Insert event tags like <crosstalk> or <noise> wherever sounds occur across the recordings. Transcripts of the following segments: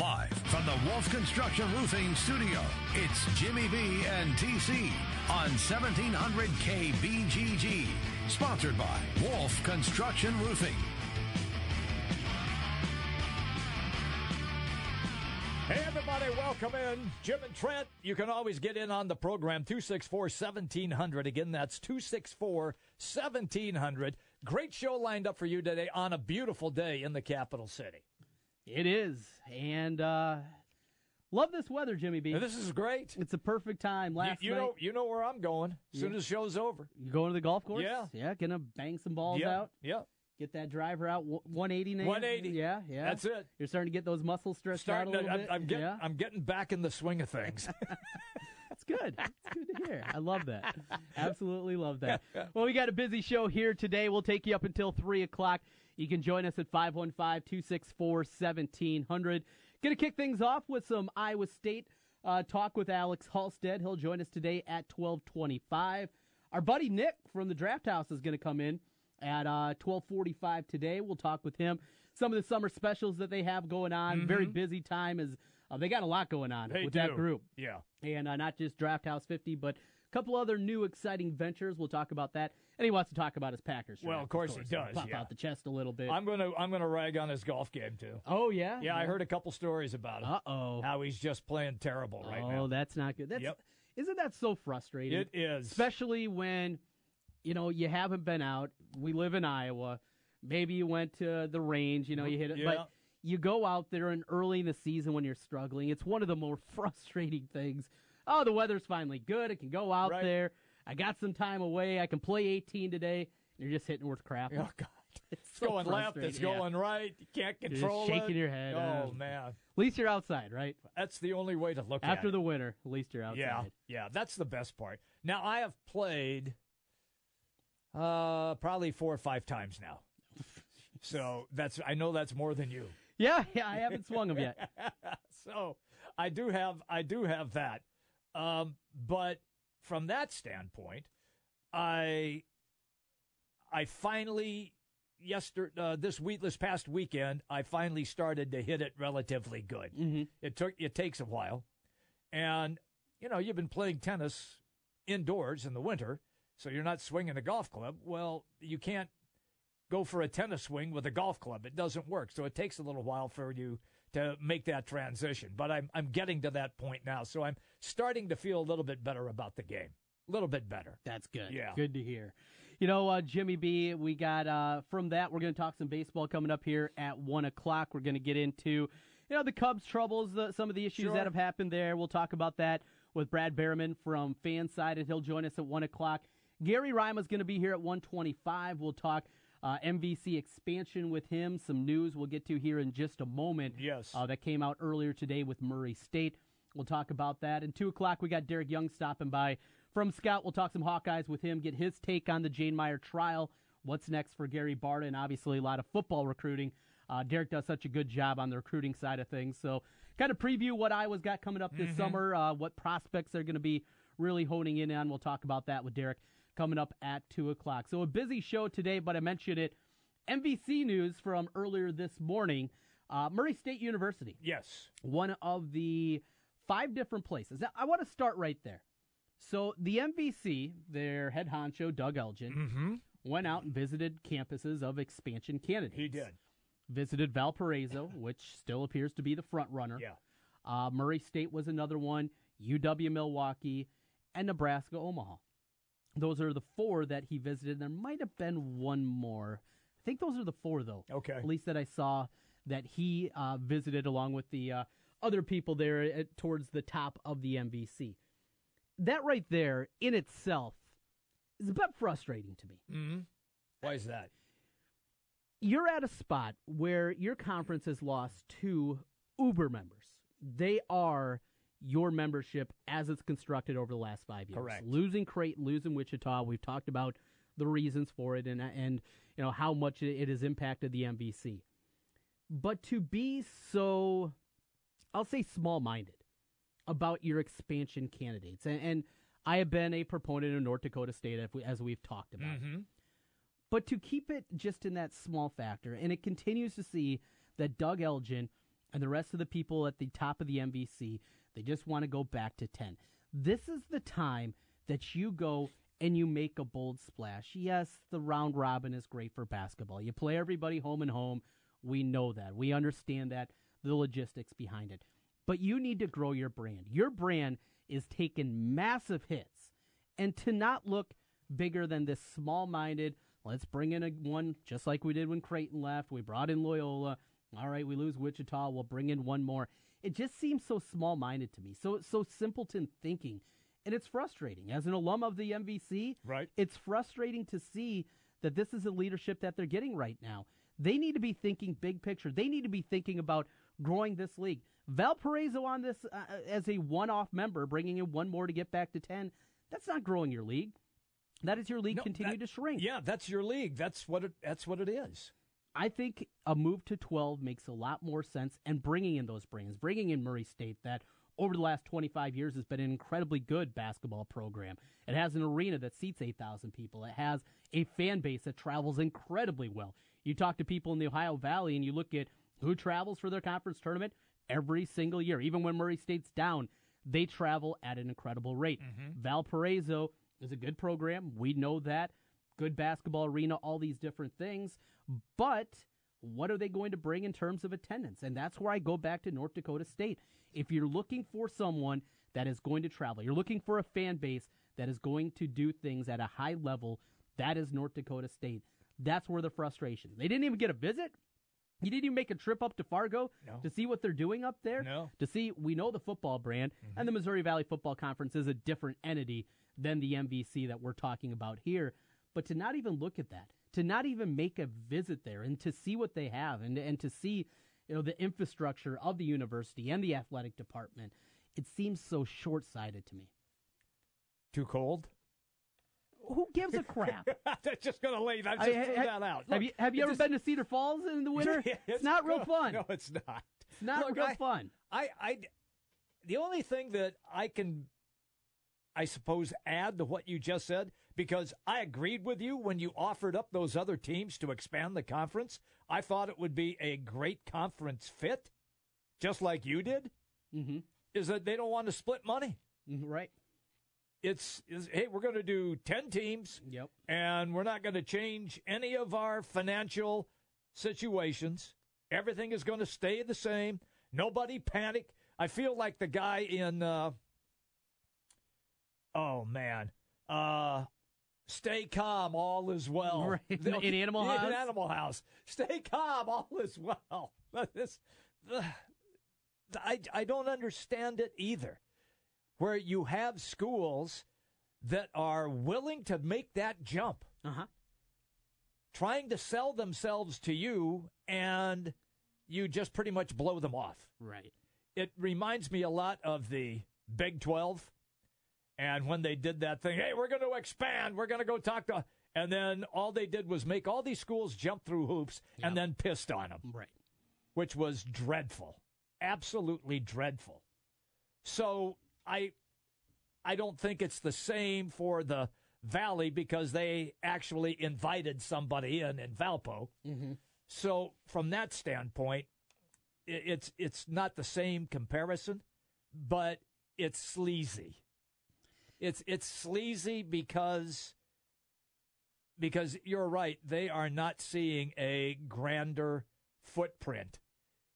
Live from the Wolf Construction Roofing Studio, it's Jimmy B and TC on 1700 KBGG. Sponsored by Wolf Construction Roofing. Hey, everybody, welcome in. Jim and Trent, you can always get in on the program 264 1700. Again, that's 264 1700. Great show lined up for you today on a beautiful day in the capital city. It is. And uh love this weather, Jimmy B. This is great. It's a perfect time. You, Last you night, know, you know where I'm going as soon as the show's over. you going to the golf course? Yeah. Yeah, gonna bang some balls yeah, out. yeah. Get that driver out. Wh- 180 now. 180. Yeah, yeah. That's it. You're starting to get those muscles stretched Starting out a to, little I'm, bit. I'm getting, yeah. I'm getting back in the swing of things. <laughs> That's good. It's good to hear. I love that. Absolutely love that. <laughs> Well, we got a busy show here today. We'll take you up until 3 o'clock. You can join us at 515 264 1700. Going to kick things off with some Iowa State uh, talk with Alex Halstead. He'll join us today at 1225. Our buddy Nick from the Draft House is going to come in at uh, 1245 today. We'll talk with him. Some of the summer specials that they have going on. Very busy time as uh, they got a lot going on Mm-hmm. They with do. that group Yeah. and uh, not just Draft House 50, but couple other new exciting ventures. We'll talk about that. And he wants to talk about his Packers. Well, draft, of course he does, Pop yeah. out the chest a little bit. I'm gonna I'm gonna rag on his golf game too. oh yeah, Yeah, I heard a couple stories about him. Uh oh. How he's just playing terrible right oh, now. Oh, that's not good. That's Yep. isn't that so frustrating? It is. especially when you know you haven't been out. We live in Iowa. Maybe you went to the range. You know, you hit it, Yeah. but you go out there and early in the season when you're struggling. It's one of the more <laughs> frustrating things. Oh, the weather's finally good. I can go out Right. there. I got some time away. I can play 18 today. You're just hitting with crap. Oh God. <laughs> It's so going left. It's yeah. going right. You can't control shaking it. your head, Oh uh, man, At least you're outside, right? that's the only way to look at After the winter, at least you're outside. Yeah, yeah, that's the best part. Now I have played uh probably four or five times now. <laughs> So that's I know that's more than you. Yeah, yeah, I haven't swung them yet. <laughs> so I do have I do have that. Um, but from that standpoint, I I finally yesterday uh, this week this past weekend I finally started to hit it relatively good. hmm It took it takes a while, and you know you've been playing tennis indoors in the winter, so you're not swinging a golf club. Well, you can't go for a tennis swing with a golf club. It doesn't work. So it takes a little while for you to make that transition. But I'm I'm getting to that point now, so I'm starting to feel a little bit better about the game. A little bit better. That's good. Yeah. Good to hear. You know, uh, Jimmy B, we got uh, from that, we're going to talk some baseball coming up here at 1 o'clock. We're going to get into, you know, the Cubs' troubles, the, some of the issues Sure. that have happened there. We'll talk about that with Brad Behrman from Fanside, and he'll join us at 1 o'clock. Gary Rima's going to be here at 125. We'll talk uh, MVC expansion with him, some news we'll get to here in just a moment. Yes. Uh, that came out earlier today with Murray State. We'll talk about that. And 2 o'clock, we got Derek Young stopping by from Scout. We'll talk some Hawkeyes with him, get his take on the Jane Meyer trial. What's next for Gary Barta, and obviously a lot of football recruiting. Uh, Derek does such a good job on the recruiting side of things. So, kind of preview what Iowa's got coming up this summer, uh, what prospects they're going to be really honing in on. We'll talk about that with Derek coming up at 2 o'clock. So, a busy show today, but I mentioned it. MVC news from earlier this morning uh, Murray State University Yes. one of the five different places. I want to start right there. So the MVC, their head honcho Doug Elgin, Mm-hmm. went out and visited campuses of expansion candidates. He did. Visited Valparaiso, <laughs> which still appears to be the front runner. Yeah. Uh, Murray State was another one. UW Milwaukee, and Nebraska Omaha. Those are the four that he visited. There might have been one more. I think those are the four, though. Okay. At least that I saw that he uh, visited along with the uh, other people there at, towards the top of the MVC. That right there in itself is a bit frustrating to me. Mm-hmm. Why is that? You're at a spot where your conference has lost two uber members. They are your membership as it's constructed over the last five years. Correct. Losing Creighton, losing Wichita, we've talked about the reasons for it and and you know how much it has impacted the MVC. But to be so, I'll say small-minded about your expansion candidates, and, and I have been a proponent of North Dakota State as we've talked about. Mm-hmm. But to keep it just in that small factor, and it continues to see that Doug Elgin and the rest of the people at the top of the MVC, they just want to go back to 10. This is the time that you go and you make a bold splash. Yes, the round robin is great for basketball. You play everybody home and home. We know that. We understand that, the logistics behind it. But you need to grow your brand. Your brand is taking massive hits. And to not look bigger than this small minded, let's bring in a one just like we did when Creighton left. We brought in Loyola. All right, we lose Wichita. We'll bring in one more. It just seems so small minded to me. So so simpleton thinking. And it's frustrating. As an alum of the MVC, Right. it's frustrating to see that this is the leadership that they're getting right now. They need to be thinking big picture. They need to be thinking about growing this league. Valparaiso on this uh, as a one-off member, bringing in one more to get back to ten. That's not growing your league. That is your league No, continue that- to shrink. Yeah, that's your league. That's what it. That's what it is. I think a move to 12 makes a lot more sense and bringing in those brands, bringing in Murray State that over the last 25 years has been an incredibly good basketball program. It has an arena that seats 8,000 people. It has a fan base that travels incredibly well. You talk to people in the Ohio Valley and you look at who travels for their conference tournament every single year. Even when Murray State's down, they travel at an incredible rate. Mm-hmm. Valparaiso is a good program. We know that. Good basketball arena, all these different things. But what are they going to bring in terms of attendance? And that's where I go back to North Dakota State. If you're looking for someone that is going to travel, you're looking for a fan base that is going to do things at a high level, that is North Dakota State. That's where the frustration. They didn't even get a visit. You didn't even make a trip up to Fargo No. to see what they're doing up there. No. Mm-hmm. To see, we know the football brand, and the Missouri Valley Football Conference is a different entity than the MVC that we're talking about here. But to not even look at that, to not even make a visit there, and to see what they have, and and to see, you know, the infrastructure of the university and the athletic department, it seems so short-sighted to me. Too cold. Who gives a <laughs> crap? that's just going to leave. I I- just threw ha- that out. have you have you ever just- been to Cedar Falls in the winter? <laughs> Yeah, it's, not real fun. No, it's not. It's not Look, real I- fun. I, I, the only thing that I can, I suppose, add to what you just said, because I agreed with you when you offered up those other teams to expand the conference. I thought it would be a great conference fit, just like you did. Mm-hmm. Is that they don't want to split money. Right. It's, is, hey, we're going to do ten teams, Yep. and we're not going to change any of our financial situations. Everything is going to stay the same. Nobody panic. I feel like the guy in, uh, oh man, uh, stay calm, all is well. Right. <laughs> In Animal House? In Animal House, stay calm, all is well. <laughs> This, I I don't understand it either. Where you have schools that are willing to make that jump Uh huh. trying to sell themselves to you and you just pretty much blow them off. Right. It reminds me a lot of the Big 12 and when they did that thing, hey, we're going to expand, we're going to go talk to and then all they did was make all these schools jump through hoops and then pissed on them, Right. which was dreadful. Absolutely dreadful. So, I I don't think it's the same for the Valley because they actually invited somebody in in Valpo. Mm-hmm. So from that standpoint, it's it's not the same comparison, but it's sleazy. It's it's sleazy because because you're right. They are not seeing a grander footprint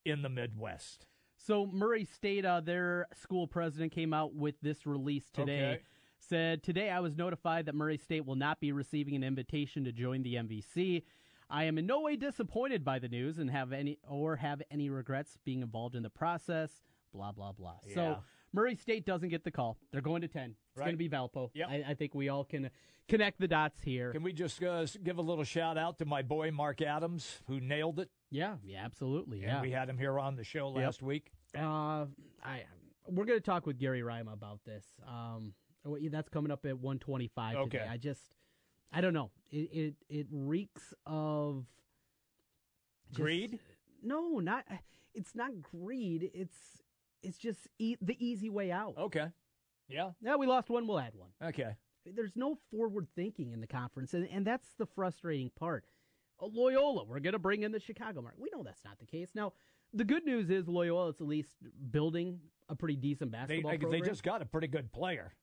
in the Midwest. So Murray State, uh, their school president came out with this release today. Okay. Said today I was notified that Murray State will not be receiving an invitation to join the MVC. I am in no way disappointed by the news and have any or have any regrets being involved in the process. Blah blah blah. Yeah. So Murray State doesn't get the call. They're going to ten. It's Right. going to be Valpo. Yep. I, I think we all can connect the dots here. Can we just uh, give a little shout out to my boy Mark Adams who nailed it? Yeah, yeah, absolutely. And Yeah. we had him here on the show last week. Uh, I we're going to talk with Gary Rima about this. Um, that's coming up at 125 Okay. today. I just, I don't know. It it it reeks of just- Greed? No, not. It's not greed. It's it's just e- the easy way out. Okay. Yeah. Yeah, we lost one. We'll add one. Okay. There's no forward thinking in the conference, and, and that's the frustrating part. Uh, Loyola, we're going to bring in the Chicago market. We know that's not the case. Now, the good news is Loyola is at least building a pretty decent basketball they, program. they just got a pretty good player.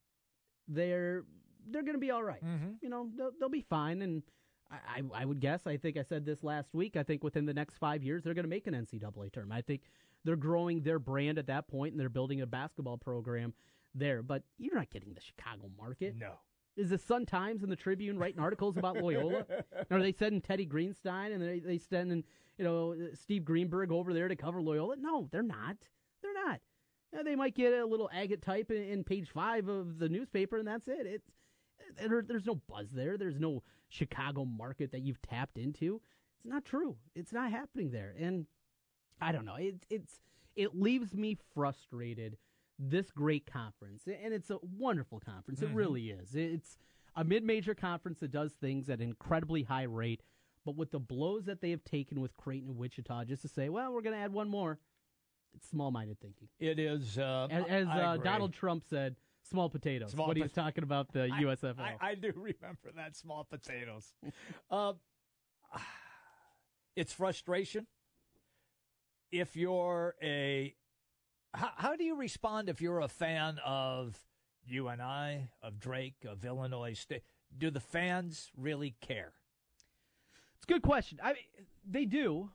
they're they're going to be all right. Mm-hmm. You know, they'll, they'll be fine. And I, I, I would guess. I think I said this last week. I think within the next five years, they're going to make an NCAA term. I think they're growing their brand at that point, and they're building a basketball program there. But you're not getting the Chicago market. No. Is the Sun Times and the Tribune writing articles about Loyola? <laughs> or are they sending Teddy Greenstein and they they sending you know Steve Greenberg over there to cover Loyola? No, they're not. They're not. Now, they might get a little agate type in, in page five of the newspaper, and that's it. It's there, there's no buzz there. There's no Chicago market that you've tapped into. It's not true. It's not happening there, and I don't know. It, it's it leaves me frustrated. This great conference, and it's a wonderful conference. It really is. It's a mid-major conference that does things at an incredibly high rate. But with the blows that they have taken with Creighton and Wichita, just to say, well, we're going to add one more, it's small-minded thinking. It is. Uh, As, as uh. Donald Trump said, small potatoes. Small when he was talking about the I- USFL. I, I do remember that small potatoes. <laughs> uh, it's frustration. If you're a, how, how do you respond if you're a fan of UNI, of Drake, of Illinois State? Do the fans really care? It's a good question. I mean, they do.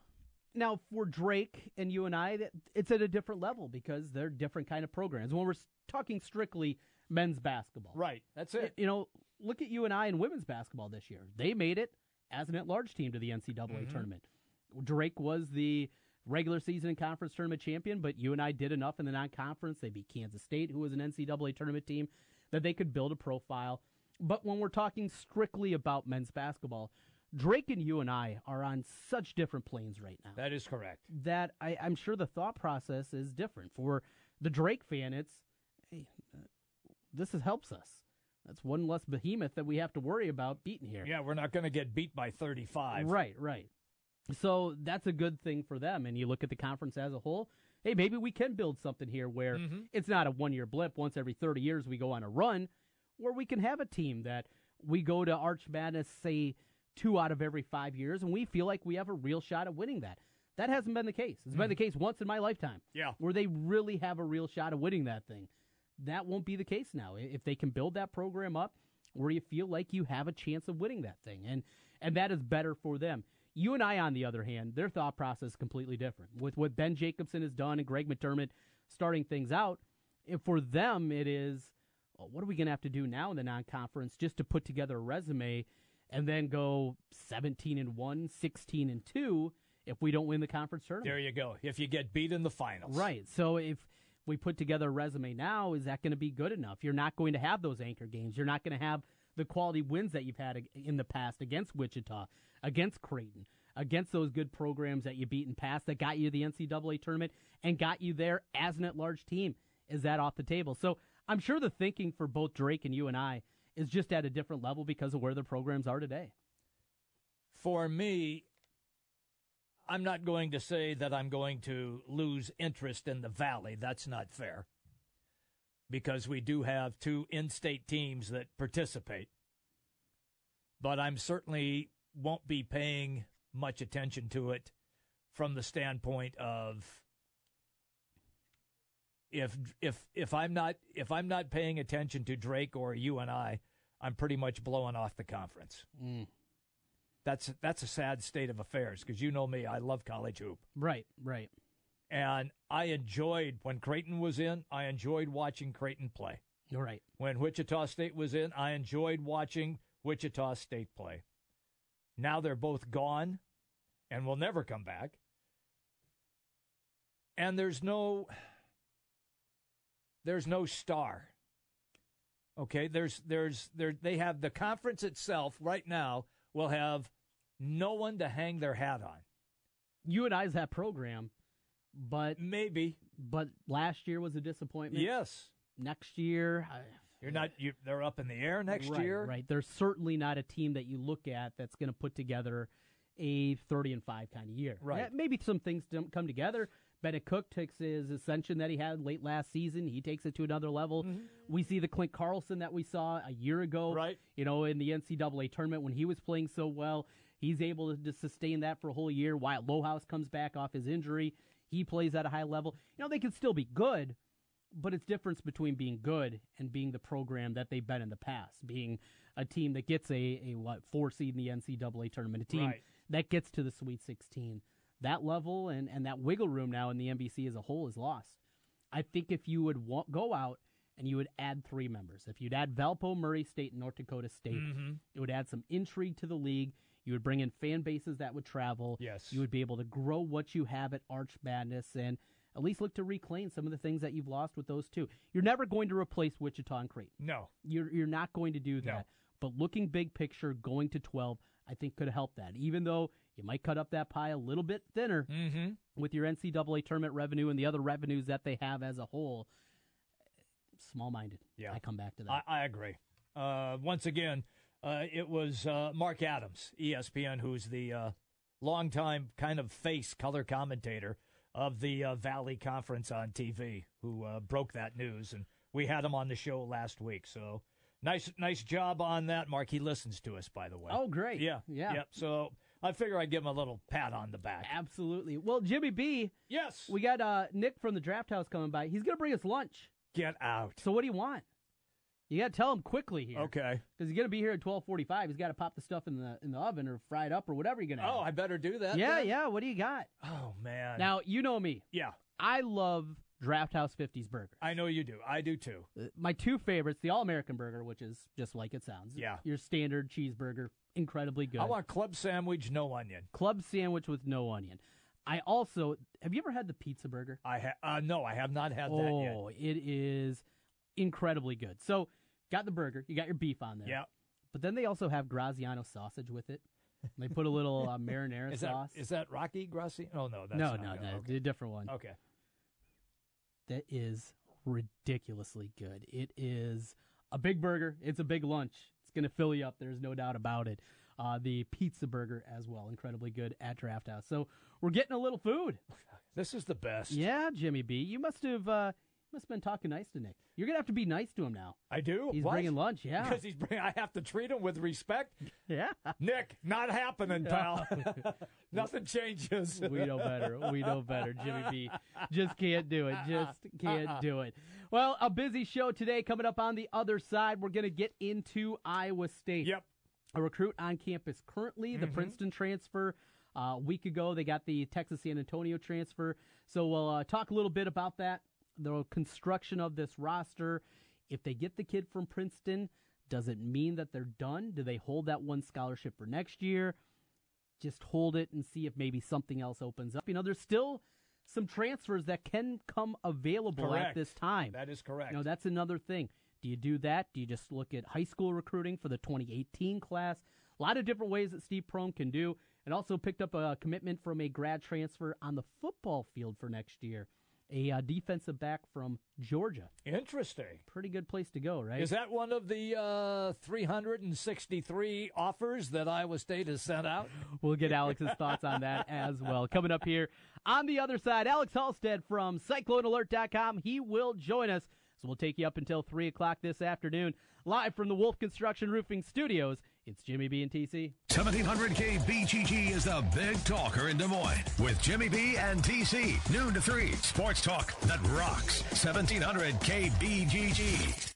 Now for Drake and UNI, it's at a different level because they're different kind of programs. When we're talking strictly men's basketball, Right. That's it. You know, look at UNI in women's basketball this year. They made it as an at-large team to the NCAA Mm-hmm. tournament. Drake was the regular season and conference tournament champion, but UNI did enough in the non-conference. They beat Kansas State, who was an NCAA tournament team, that they could build a profile. But when we're talking strictly about men's basketball, Drake and UNI are on such different planes right now That is correct. that I, I'm sure the thought process is different. For the Drake fan, it's hey, uh, this is, helps us. That's one less behemoth that we have to worry about beating here. Yeah, we're not going to get beat by 35. Right, right. So that's a good thing for them. And you look at the conference as a whole. Hey, maybe we can build something here where mm-hmm. it's not a one year blip. Once every 30 years, we go on a run where we can have a team that we go to Arch Madness, say, two out of every five years, and we feel like we have a real shot at winning that. That hasn't been the case. It's been mm-hmm. the case once in my lifetime. Yeah. Where they really have a real shot of winning that thing. That won't be the case now. If they can build that program up where you feel like you have a chance of winning that thing. And and that is better for them. UNI, on the other hand, their thought process is completely different. With what Ben Jacobson has done and Greg McDermott starting things out, for them it is, oh, what are we going to have to do now in the non-conference just to put together a resume and then go 17 and 1, 16 and 2 if we don't win the conference tournament? There you go. If you get beat in the finals. Right. So if we put together a resume now, is that going to be good enough? You're not going to have those anchor games. You're not going to have the quality wins that you've had in the past against Wichita, against Creighton, against those good programs that you beat in past that got you the NCAA tournament and got you there as an at-large team. Is that off the table? So I'm sure the thinking for both Drake and UNI is just at a different level because of where the programs are today. For me, I'm not going to say that I'm going to lose interest in the Valley. That's not fair. Because we do have two in state teams that participate. But I'm certainly won't be paying much attention to it from the standpoint of if if if I'm not if I'm not paying attention to Drake or UNI, I'm pretty much blowing off the conference mm. that's that's a sad state of affairs because you know me, I love college hoop, Right, right. And I enjoyed when Creighton was in. I enjoyed watching Creighton play. You're right. When Wichita State was in, I enjoyed watching Wichita State play. Now they're both gone, and will never come back. And there's no there's no star. Okay, there's there's there they have the conference itself right now will have no one to hang their hat on. UNI's that program, but Maybe. but last year was a disappointment. Yes. Next year, I, You're not. You. They're up in the air next right, year. right? They're certainly not a team that you look at that's going to put together a thirty and five kind of year. Right. Yeah, maybe some things don't come together. Bennett Cook takes his ascension that he had late last season. He takes it to another level. We see the Klint Carlson that we saw a year ago. Mm-hmm. Right. You know, in the NCAA tournament when he was playing so well, he's able to sustain that for a whole year. Wyatt Lohaus comes back off his injury. He plays at a high level. You know, they can still be good, but it's difference between being good and being the program that they've been in the past, being a team that gets a, a what four seed in the NCAA tournament, a team Right. that gets to the Sweet 16. That level and, and that wiggle room now in the MVC as a whole is lost. I think if you would wa- go out and you would add three members, if you'd add Valpo, Murray State, and North Dakota State, Mm-hmm. it would add some intrigue to the league. You would bring in fan bases that would travel. Yes. You would be able to grow what you have at Arch Madness and at least look to reclaim some of the things that you've lost with those two. You're never going to replace Wichita and Creighton. No. You're you're not going to do that. No. But looking big picture, going to 12, I think could help that. Even though you might cut up that pie a little bit thinner Mm-hmm. with your NCAA tournament revenue and the other revenues that they have as a whole. Small minded. Yeah. I come back to that. I, I agree. Uh, once again, uh, it was uh, Mark Adams, ESPN, who's the uh, longtime kind of face color commentator of the uh, Valley Conference on TV, who uh, broke that news, and we had him on the show last week. So nice, nice job on that, Mark. He listens to us, by the way. oh, great. yeah, Yeah. Yep. So I figure I'd give him a little pat on the back. Absolutely. Well, Jimmy B, Yes. we got uh, Nick from the Draft House coming by. He's going to bring us lunch. get out. So what do you want? You got to tell him quickly here. Okay. Because he's going to be here at 1245. He's got to pop the stuff in the in the oven or fry it up or whatever you're going to Oh, I better do that. Yeah, then? yeah. What do you got? Oh man. Now, you know me. yeah, I love Draft House 50s burgers. I know you do. I do too. Uh, My two favorites, the All American burger, which is just like it sounds. Yeah. Your standard cheeseburger, incredibly good. I want club sandwich, no onion. club sandwich with no onion. I also have you ever had the pizza burger? I ha- uh, no, I have not had that yet. oh, it is incredibly good. So, got the burger, you got your beef on there. Yeah. But then they also have Graziano sausage with it. They put a little uh, <laughs> marinara Is sauce. that is that Rocky Grassi? Oh no, that's no, no, good. no, Okay. a different one. okay. That is ridiculously good. It is a big burger. It's a big lunch. It's going to fill you up. There's no doubt about it. Uh, the pizza burger as well, incredibly good at Draft House. So we're getting a little food. <laughs> This is the best. Yeah, Jimmy B, you must have uh, must have been talking nice to Nick. You're gonna have to be nice to him now. I do. He's What? bringing lunch. Yeah, Because he's bringing. I have to treat him with respect. <laughs> yeah. Nick, not happening, pal. <laughs> Nothing changes. <laughs> we know better. We know better. Jimmy B just can't do it. Just can't do it. Well, a busy show today coming up on the other side. We're to get into Iowa State. Yep. A recruit on campus currently, the Princeton transfer. Uh, a week ago, they got the Texas San Antonio transfer. So we'll uh, talk a little bit about that, the construction of this roster. If they get the kid from Princeton, does it mean that they're done? Do they hold that one scholarship for next year? just hold it and see if maybe something else opens up. You know, there's still some transfers that can come available Correct. at this time. That is correct. You know, that's another thing. Do you do that? Do you just look at high school recruiting for the 2018 class? A lot of different ways that Steve Prohm can do. And also picked up a commitment from a grad transfer on the football field for next year. A uh, defensive back from Georgia. Interesting. Pretty good place to go, right? Is that one of the uh, 363 offers that Iowa State has sent out? <laughs> We'll get Alex's <laughs> thoughts on that as well. Coming up here on the other side, Alex Halstead from CycloneAlert.com. He will join us. So we'll take you up until 3 o'clock this afternoon. Live from the Wolf Construction Roofing Studios, it's Jimmy B and TC. 1700K BGG is the big talker in Des Moines with Jimmy B and TC. Noon to 3. Sports talk that rocks. 1700K BGG.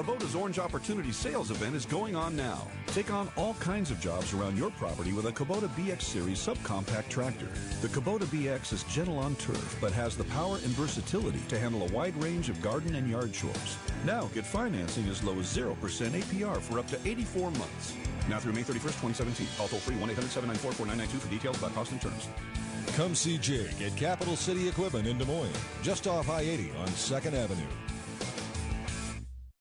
Kubota's Orange Opportunity Sales event is going on now. Take on all kinds of jobs around your property with a Kubota BX Series subcompact tractor. The Kubota BX is gentle on turf, but has the power and versatility to handle a wide range of garden and yard chores. Now get financing as low as 0% APR for up to 84 months. Now through May 31st, 2017. Call toll free 1 800 794 4992 for details about cost and terms. Come see Jake at Capital City Equipment in Des Moines, just off I 80 on 2nd Avenue.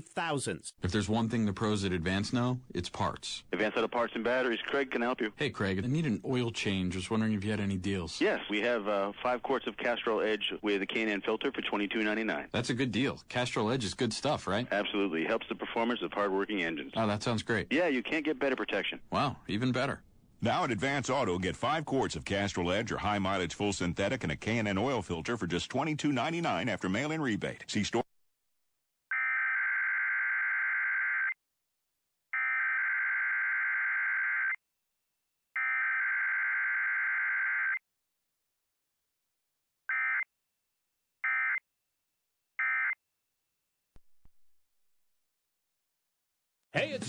thousands. If there's one thing the pros at Advance know, it's parts. Advance Auto Parts and Batteries. Craig can help you. Hey, Craig, I need an oil change. I Was wondering if you had any deals. Yes, we have uh, five quarts of Castrol Edge with a K&N filter for twenty-two ninety-nine. That's a good deal. Castrol Edge is good stuff, right? Absolutely. Helps the performance of hard-working engines. Oh, that sounds great. Yeah, you can't get better protection. Wow, even better. Now at Advance Auto, get five quarts of Castrol Edge or high mileage full synthetic and a K&N oil filter for just twenty-two ninety-nine after mail-in rebate. See store. Hey, it's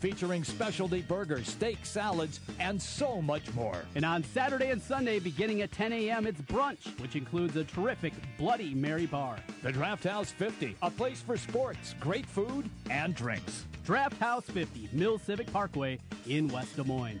featuring specialty burgers, steak, salads, and so much more. And on Saturday and Sunday, beginning at 10 a.m., it's brunch, which includes a terrific Bloody Mary bar. The Draft House 50, a place for sports, great food, and drinks. Draft House 50, Mill Civic Parkway in West Des Moines.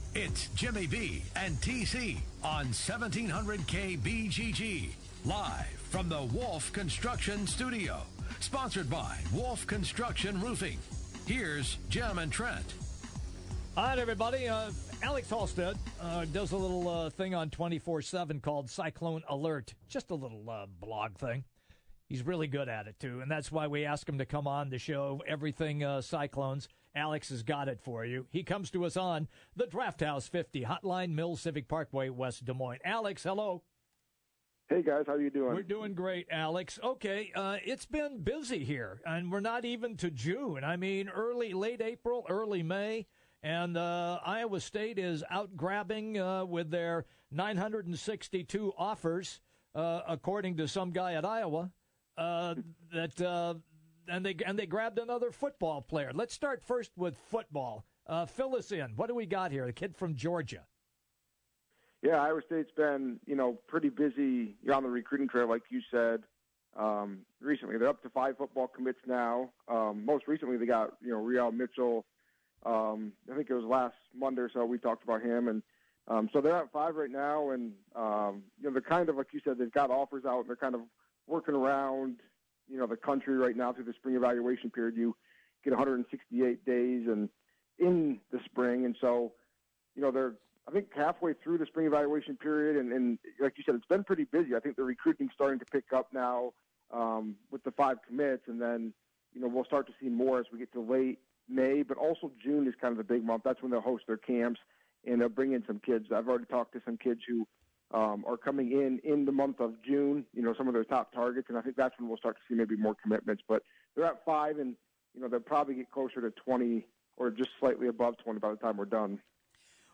It's Jimmy B and TC on 1700K BGG. Live from the Wolf Construction Studio. Sponsored by Wolf Construction Roofing. Here's Jim and Trent. All right, everybody. Uh, Alex Halstead uh, does a little uh, thing on 24 7 called Cyclone Alert. Just a little uh, blog thing. He's really good at it, too. And that's why we ask him to come on the show. Everything uh, Cyclones. Alex has got it for you. He comes to us on the Draft House 50 Hotline Mill Civic Parkway, West Des Moines. Alex, hello. Hey guys, how are you doing? We're doing great, Alex. Okay, uh, it's been busy here, and we're not even to June. I mean, early, late April, early May, and uh, Iowa State is out grabbing uh, with their 962 offers, uh, according to some guy at Iowa. Uh, that and they and they grabbed another football player. Let's start first with football. Uh, fill us in. What do we got here? The kid from Georgia. Yeah, Iowa State's been you know pretty busy You're on the recruiting trail, like you said. Um, recently, they're up to five football commits now. Um, most recently, they got you know Re-al Mitchell. Um, I think it was last Monday or so we talked about him, and um, so they're at five right now. And um, you know they're kind of like you said, they've got offers out, and they're kind of working around you know the country right now through the spring evaluation period. You get 168 days and in the spring, and so you know they're I think halfway through the spring evaluation period, and, and like you said, it's been pretty busy. I think the recruiting's starting to pick up now um, with the five commits, and then you know we'll start to see more as we get to late May, but also June is kind of the big month. That's when they'll host their camps and they'll bring in some kids. I've already talked to some kids who um, are coming in in the month of June. You know, some of their top targets, and I think that's when we'll start to see maybe more commitments. But they're at five, and you know they'll probably get closer to twenty or just slightly above twenty by the time we're done.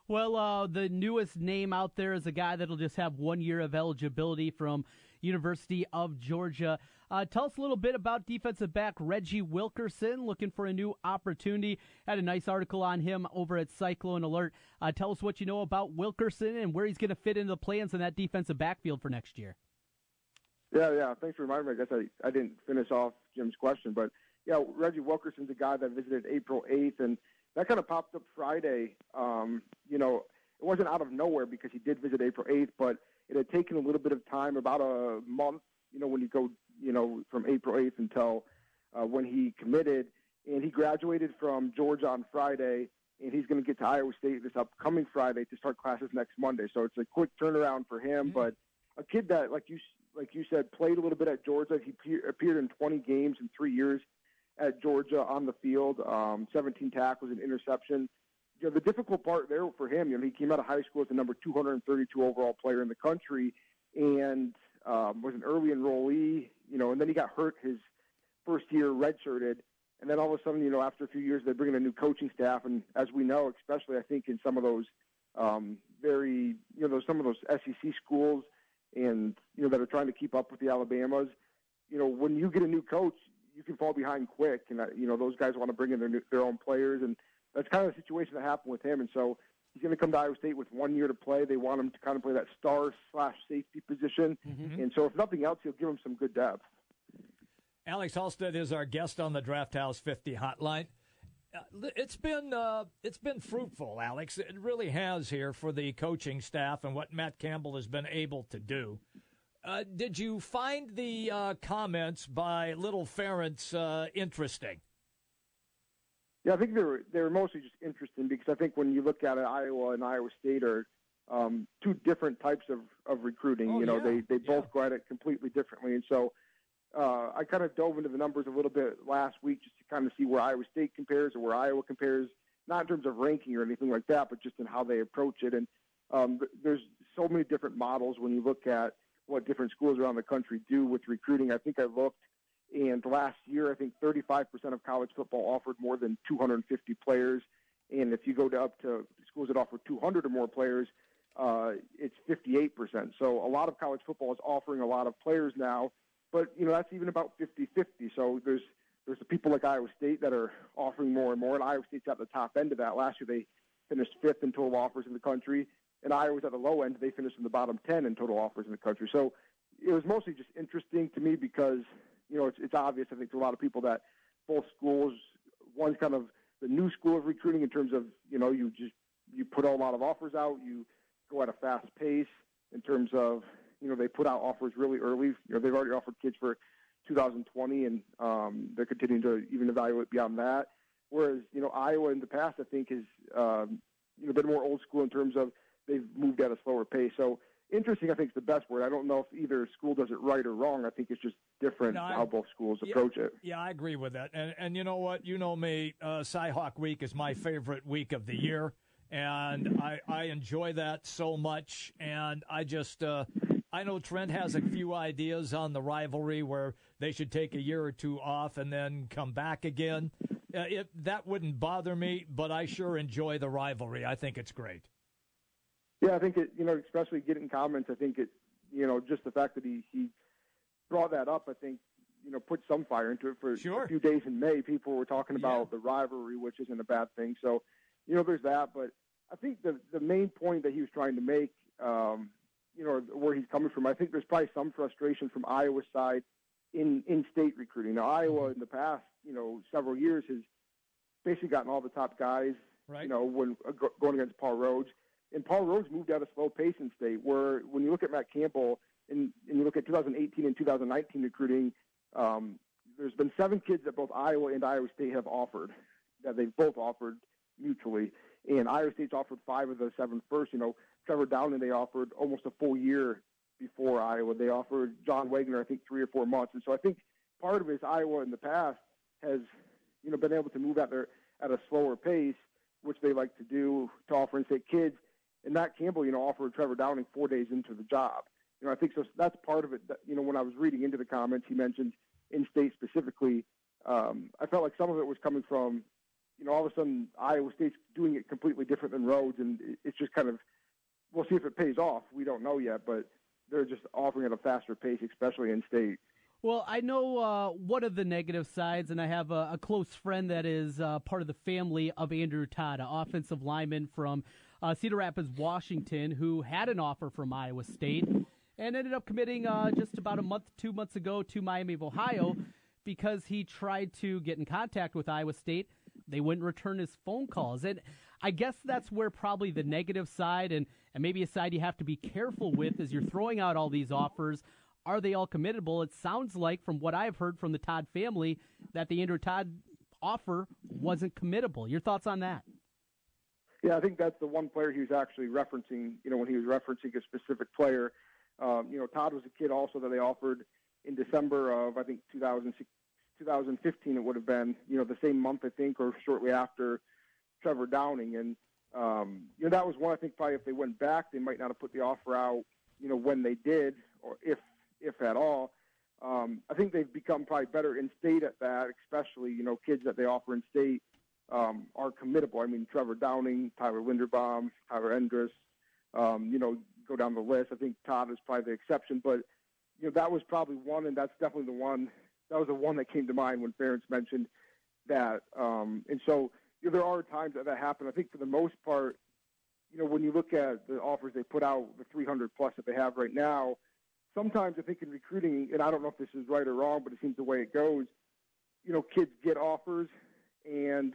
Well, uh, the newest name out there is a guy that'll just have one year of eligibility from University of Georgia. Uh, tell us a little bit about defensive back Reggie Wilkerson, looking for a new opportunity. Had a nice article on him over at Cyclone Alert. Uh, tell us what you know about Wilkerson and where he's going to fit into the plans in that defensive backfield for next year. Yeah, yeah. Thanks for reminding me. I guess I, I didn't finish off Jim's question, but yeah, Reggie Wilkerson's a guy that visited April 8th, and that kind of popped up Friday. Um, you know, it wasn't out of nowhere because he did visit April 8th, but it had taken a little bit of time, about a month, you know, when you go, you know, from April 8th until uh, when he committed. And he graduated from Georgia on Friday, and he's going to get to Iowa State this upcoming Friday to start classes next Monday. So it's a quick turnaround for him, mm-hmm. but a kid that, like you like you said, played a little bit at Georgia. He pe- appeared in 20 games in three years at Georgia on the field, um, 17 tackles and interception. You know, the difficult part there for him, you know, he came out of high school as the number 232 overall player in the country and um, was an early enrollee, you know, and then he got hurt his first year redshirted. And then all of a sudden, you know, after a few years, they bring in a new coaching staff. And as we know, especially I think in some of those um, very, you know, some of those SEC schools and, you know, that are trying to keep up with the Alabamas, you know, when you get a new coach, you can fall behind quick, and uh, you know those guys want to bring in their new, their own players, and that's kind of the situation that happened with him. And so he's going to come to Iowa State with one year to play. They want him to kind of play that star slash safety position, mm-hmm. and so if nothing else, he'll give him some good depth. Alex Halstead is our guest on the Draft House 50 Hotline. Uh, it's been uh, it's been fruitful, Alex. It really has here for the coaching staff and what Matt Campbell has been able to do. Uh, did you find the uh, comments by Little Ferentz uh, interesting? Yeah, I think they were they were mostly just interesting because I think when you look at it, Iowa and Iowa State are um, two different types of, of recruiting. Oh, you know, yeah. they they both yeah. go at it completely differently, and so uh, I kind of dove into the numbers a little bit last week just to kind of see where Iowa State compares or where Iowa compares, not in terms of ranking or anything like that, but just in how they approach it. And um, there's so many different models when you look at what different schools around the country do with recruiting. I think I looked, and last year, I think 35% of college football offered more than 250 players. And if you go to up to schools that offer 200 or more players, uh, it's 58%. So a lot of college football is offering a lot of players now, but you know that's even about 50-50. So there's there's the people like Iowa State that are offering more and more, and Iowa State's at the top end of that. Last year they finished fifth in total offers in the country and Iowa's at the low end. They finished in the bottom 10 in total offers in the country. So it was mostly just interesting to me because, you know, it's, it's obvious, I think, to a lot of people that both schools, one's kind of the new school of recruiting in terms of, you know, you just, you put a lot of offers out, you go at a fast pace in terms of, you know, they put out offers really early. You know, they've already offered kids for 2020 and um, they're continuing to even evaluate beyond that. Whereas, you know, Iowa in the past, I think, has, um, you know, been more old school in terms of they've moved at a slower pace. So interesting, I think, is the best word. I don't know if either school does it right or wrong. I think it's just different No, I- how both schools Yeah, approach it. Yeah, I agree with that. And and you know what? You know me. Uh, Cyhawk Week is my favorite week of the year, and I I enjoy that so much. And I just uh, I know Trent has a few ideas on the rivalry where they should take a year or two off and then come back again. Uh, it, that wouldn't bother me, but I sure enjoy the rivalry. I think it's great. Yeah, I think it. You know, especially getting comments. I think it. You know, just the fact that he he brought that up. I think you know put some fire into it for sure. a few days in May. People were talking about yeah. the rivalry, which isn't a bad thing. So, you know, there's that. But I think the the main point that he was trying to make, um, you know, where he's coming from, I think there's probably some frustration from Iowa's side in in state recruiting. Now, Iowa in the past, you know, several years has basically gotten all the top guys. Right. You know, when uh, going against Paul Rhoads, and Paul Rhoads moved at a slow pace in state. Where when you look at Matt Campbell and, and you look at 2018 and 2019 recruiting, um, there's been seven kids that both Iowa and Iowa State have offered that they've both offered mutually, and Iowa State's offered five of the seven first. You know, Trevor Downing they offered almost a full year before Iowa. They offered John Wagner I think three or four months, and so I think part of it is Iowa in the past has you know been able to move at their at a slower pace, which they like to do to offer in-state kids. And Matt Campbell, you know, offered Trevor Downing four days into the job. You know, I think so. That's part of it. That, you know, when I was reading into the comments, he mentioned in-state specifically. Um, I felt like some of it was coming from, you know, all of a sudden Iowa State's doing it completely different than Rhoads, and it's just kind of. We'll see if it pays off. We don't know yet, but they're just offering at a faster pace, especially in state. Well, I know uh, one of the negative sides, and I have a, a close friend that is uh, part of the family of Andrew Todd, an offensive lineman from uh, Cedar Rapids, Washington, who had an offer from Iowa State and ended up committing uh, just about a month, two months ago to Miami of Ohio because he tried to get in contact with Iowa State. They wouldn't return his phone calls. And I guess that's where probably the negative side and, and maybe a side you have to be careful with as you're throwing out all these offers are they all committable? It sounds like, from what I've heard from the Todd family, that the Andrew Todd offer wasn't committable. Your thoughts on that? Yeah, I think that's the one player he was actually referencing. You know, when he was referencing a specific player, um, you know, Todd was a kid also that they offered in December of I think 2015. It would have been you know the same month I think or shortly after Trevor Downing, and um, you know that was one I think probably if they went back they might not have put the offer out. You know when they did or if if at all. Um, I think they've become probably better in state at that, especially you know kids that they offer in state um, are committable. I mean Trevor Downing, Tyler Linderbaum, Tyler Endress, um, you know go down the list. I think Todd is probably the exception, but you know that was probably one, and that's definitely the one. That was the one that came to mind when Ferentz mentioned that. Um, and so you know, there are times that that happen. I think for the most part, you know, when you look at the offers they put out, the 300 plus that they have right now, sometimes I think in recruiting, and I don't know if this is right or wrong, but it seems the way it goes. You know, kids get offers, and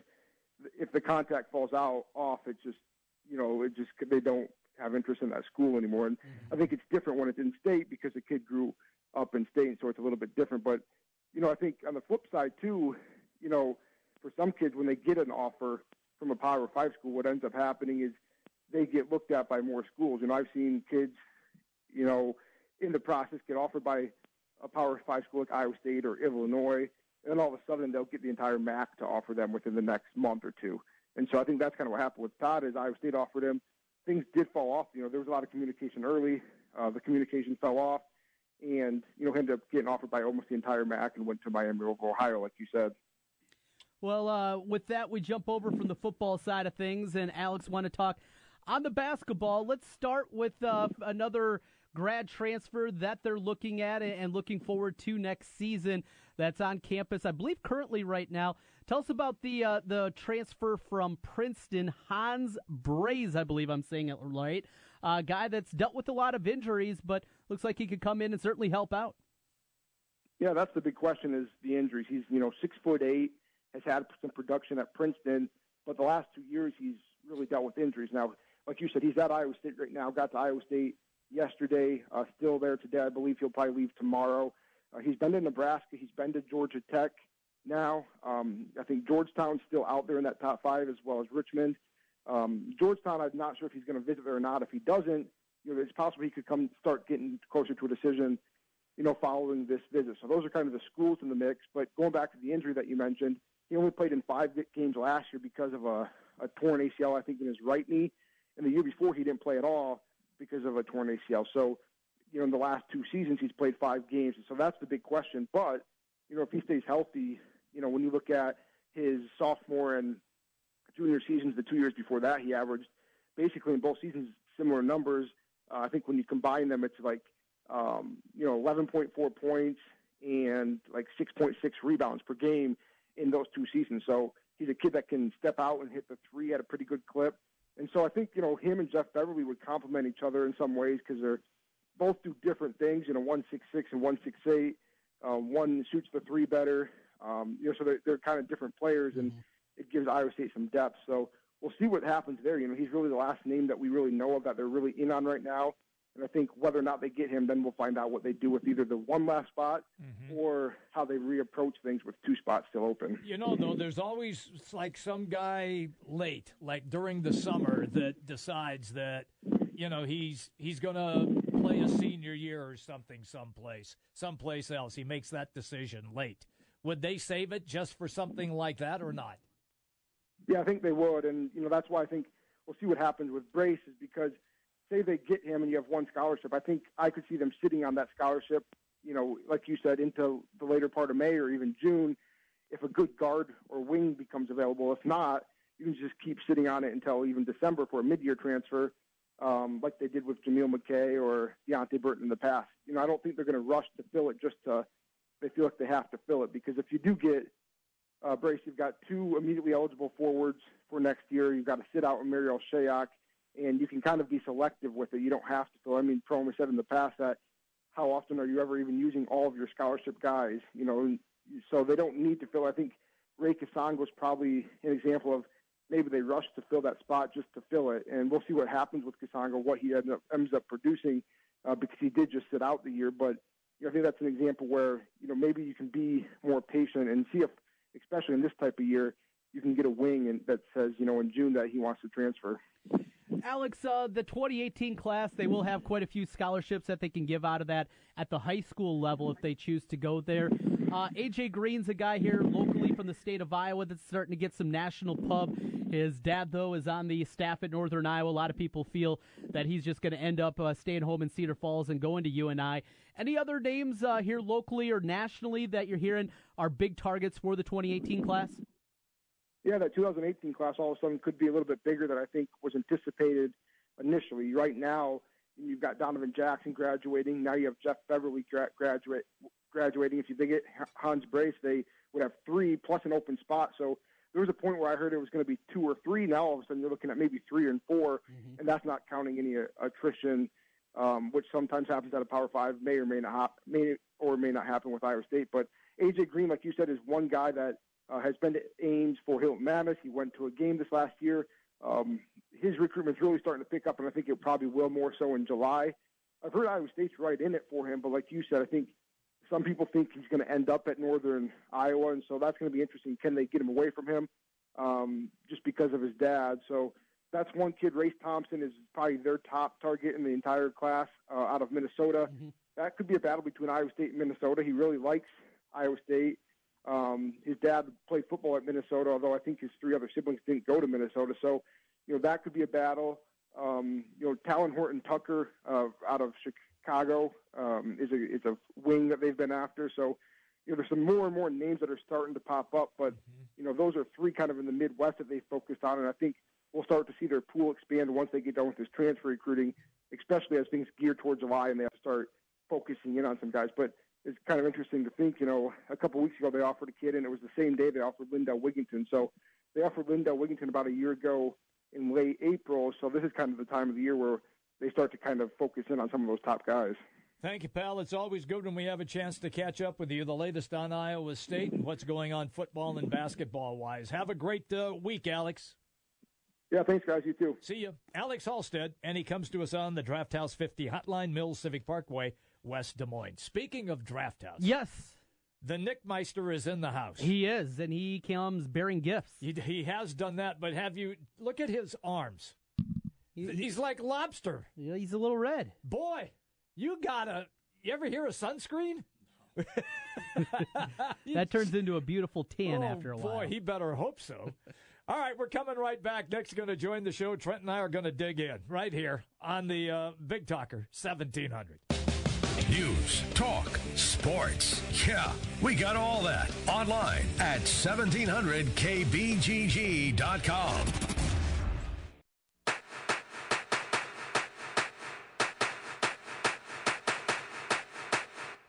if the contact falls out off, it just you know it just they don't have interest in that school anymore. And mm-hmm. I think it's different when it's in state because the kid grew up in state, so it's a little bit different. But you know, I think on the flip side too, you know, for some kids when they get an offer from a Power Five school, what ends up happening is they get looked at by more schools. And I've seen kids, you know, in the process get offered by a Power Five school like Iowa State or Illinois, and all of a sudden they'll get the entire MAC to offer them within the next month or two. And so I think that's kind of what happened with Todd is Iowa State offered him. Things did fall off. You know, there was a lot of communication early. Uh, the communication fell off, and you know, ended up getting offered by almost the entire MAC and went to Miami of Ohio, like you said. Well, uh, with that, we jump over from the football side of things, and Alex want to talk on the basketball. Let's start with uh, another grad transfer that they're looking at and looking forward to next season that's on campus, I believe currently right now. Tell us about the uh, the transfer from Princeton, Hans Brase, I believe I'm saying it right. A uh, guy that's dealt with a lot of injuries, but looks like he could come in and certainly help out. Yeah, that's the big question is the injuries. He's, you know, six foot eight, has had some production at Princeton, but the last two years he's really dealt with injuries. Now, like you said, he's at Iowa State right now, got to Iowa State yesterday, uh, still there today. I believe he'll probably leave tomorrow. Uh, he's been to Nebraska. He's been to Georgia Tech now. Um, I think Georgetown's still out there in that top five as well as Richmond. Um, Georgetown, I'm not sure if he's going to visit there or not. If he doesn't, you know, it's possible he could come start getting closer to a decision, you know, following this visit. So those are kind of the schools in the mix. But going back to the injury that you mentioned, he only played in five games last year because of a, a torn ACL, I think, in his right knee. And the year before, he didn't play at all because of a torn ACL. So, you know, in the last two seasons, he's played five games. So that's the big question. But, you know, if he stays healthy, you know, when you look at his sophomore and junior seasons, the two years before that, he averaged basically in both seasons similar numbers. Uh, I think when you combine them, it's like, um, you know, 11.4 points and like 6.6 rebounds per game in those two seasons. So he's a kid that can step out and hit the three at a pretty good clip. And so I think you know him and Jeff Beverly would complement each other in some ways because they're both do different things. You know, one six six and one six eight. Uh, one shoots the three better. Um, you know, so they're, they're kind of different players, and it gives Iowa State some depth. So we'll see what happens there. You know, he's really the last name that we really know of that they're really in on right now. And I think whether or not they get him, then we'll find out what they do with either the one last spot Mm-hmm. or how they reapproach things with two spots still open. You know, though, there's always like some guy late, like during the summer, that decides that you know he's he's gonna play a senior year or something someplace, someplace else. He makes that decision late. Would they save it just for something like that or not? Yeah, I think they would, and you know that's why I think we'll see what happens with Brase is because say they get him and you have one scholarship, I think I could see them sitting on that scholarship, you know, like you said, into the later part of May or even June, if a good guard or wing becomes available. If not, you can just keep sitting on it until even December for a mid-year transfer, um, like they did with Jameel McKay or Deonte Burton in the past. You know, I don't think they're going to rush to fill it just to they feel like they have to fill it because if you do get uh, Brase, you've got two immediately eligible forwards for next year. You've got to sit out with Marial Shayok, and you can kind of be selective with it. You don't have to fill. I mean, Prohm has said in the past that how often are you ever even using all of your scholarship guys? You know, so they don't need to fill. I think Ray Kasanga was probably an example of maybe they rushed to fill that spot just to fill it, and we'll see what happens with Kasanga, what he ends up, ends up producing, uh, because he did just sit out the year. But you know, I think that's an example where you know maybe you can be more patient and see if, especially in this type of year, you can get a wing and that says you know in June that he wants to transfer. Alex, uh, the 2018 class, they will have quite a few scholarships that they can give out of that at the high school level if they choose to go there. Uh, AJ Green's a guy here locally from the state of Iowa that's starting to get some national pub. His dad, though, is on the staff at Northern Iowa. A lot of people feel that he's just going to end up uh, staying home in Cedar Falls and going to UNI. Any other names uh, here locally or nationally that you're hearing are big targets for the 2018 class? Yeah, that 2018 class all of a sudden could be a little bit bigger than I think was anticipated initially. Right now, you've got Donovan Jackson graduating. Now you have Jeff Beverly gra- graduate graduating. If you they get Hans Brase, they would have three plus an open spot. So there was a point where I heard it was going to be two or three. Now all of a sudden you're looking at maybe three and 4 and that's not counting any uh, attrition, um, which sometimes happens at a Power Five. May or may not hap- may or may not happen with Iowa State. But AJ Green, like you said, is one guy that uh, has been to Ames for Hilton Mammoth. He went to a game this last year. Um, his recruitment's really starting to pick up, and I think it probably will more so in July. I've heard Iowa State's right in it for him, but like you said, I think some people think he's going to end up at Northern Iowa, and so that's going to be interesting. Can they get him away from him um, just because of his dad? So that's one kid. Race Thompson is probably their top target in the entire class uh, out of Minnesota. That could be a battle between Iowa State and Minnesota. He really likes Iowa State. Um, his dad played football at Minnesota, although I think his three other siblings didn't go to Minnesota. So, you know, that could be a battle. Um, you know, Talen Horton Tucker uh, out of Chicago um, is a is a wing that they've been after. So, you know, there's some more and more names that are starting to pop up. But you know, those are three kind of in the Midwest that they focused on, and I think we'll start to see their pool expand once they get done with this transfer recruiting, especially as things gear towards July and they have to start focusing in on some guys. But it's kind of interesting to think, you know, a couple of weeks ago they offered a kid, and it was the same day they offered Lindell Wigington. So they offered Lindell Wigington about a year ago in late April. So this is kind of the time of the year where they start to kind of focus in on some of those top guys. Thank you, pal. It's always good when we have a chance to catch up with you. The latest on Iowa State and what's going on football and basketball wise. Have a great uh, week, Alex. Yeah, thanks, guys. You too. See you. Alex Halstead, and he comes to us on the Draft House 50 Hotline Mills Civic Parkway, West Des Moines. Speaking of Draft House. Yes. The Nick Meister is in the house. He is, and he comes bearing gifts. He, he has done that, but have you look at his arms? he's like lobster. Yeah, he's a little red. Boy, you gotta. You ever hear of sunscreen? <laughs> that turns into a beautiful tan oh, after a while. Boy, he better hope so. All right, we're coming right back. Nick's going to join the show. Trent and I are going to dig in right here on the uh, Big Talker 1700. News, talk, sports. Yeah, we got all that online at 1700kbgg.com.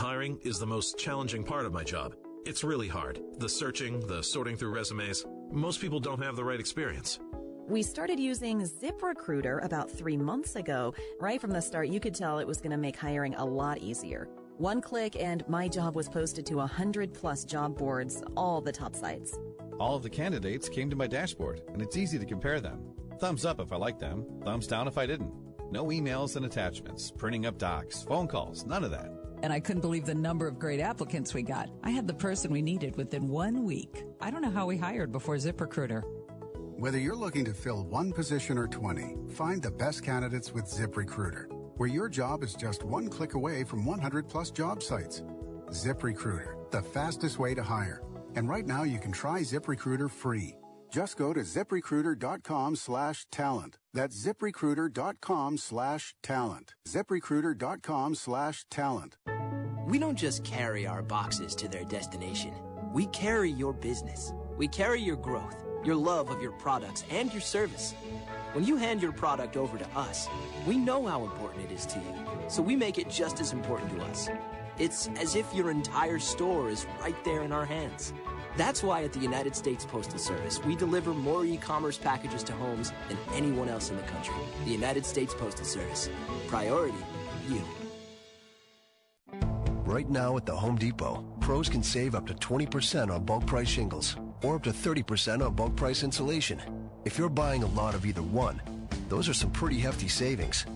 Hiring is the most challenging part of my job. It's really hard. The searching, the sorting through resumes. Most people don't have the right experience. We started using ZipRecruiter about three months ago. Right from the start, you could tell it was going to make hiring a lot easier. One click and my job was posted to 100 plus job boards, all the top sites. All of the candidates came to my dashboard, and it's easy to compare them. Thumbs up if I liked them, thumbs down if I didn't. No emails and attachments, printing up docs, phone calls, none of that. And I couldn't believe the number of great applicants we got. I had the person we needed within one week. I don't know how we hired before ZipRecruiter. Whether you're looking to fill one position or 20, find the best candidates with ZipRecruiter, where your job is just one click away from 100 plus job sites. ZipRecruiter, the fastest way to hire. And right now you can try ZipRecruiter free. Just go to ziprecruiter.com slash talent. That's ziprecruiter.com slash talent. ziprecruiter.com slash talent. We don't just carry our boxes to their destination. We carry your business. We carry your growth, your love of your products, and your service. When you hand your product over to us, we know how important it is to you, so we make it just as important to us. It's as if your entire store is right there in our hands. That's why at the United States Postal Service, we deliver more e-commerce packages to homes than anyone else in the country. The United States Postal Service. Priority, you. Right now at the Home Depot, pros can save up to 20% on bulk price shingles or up to 30% on bulk price insulation. If you're buying a lot of either one, those are some pretty hefty savings.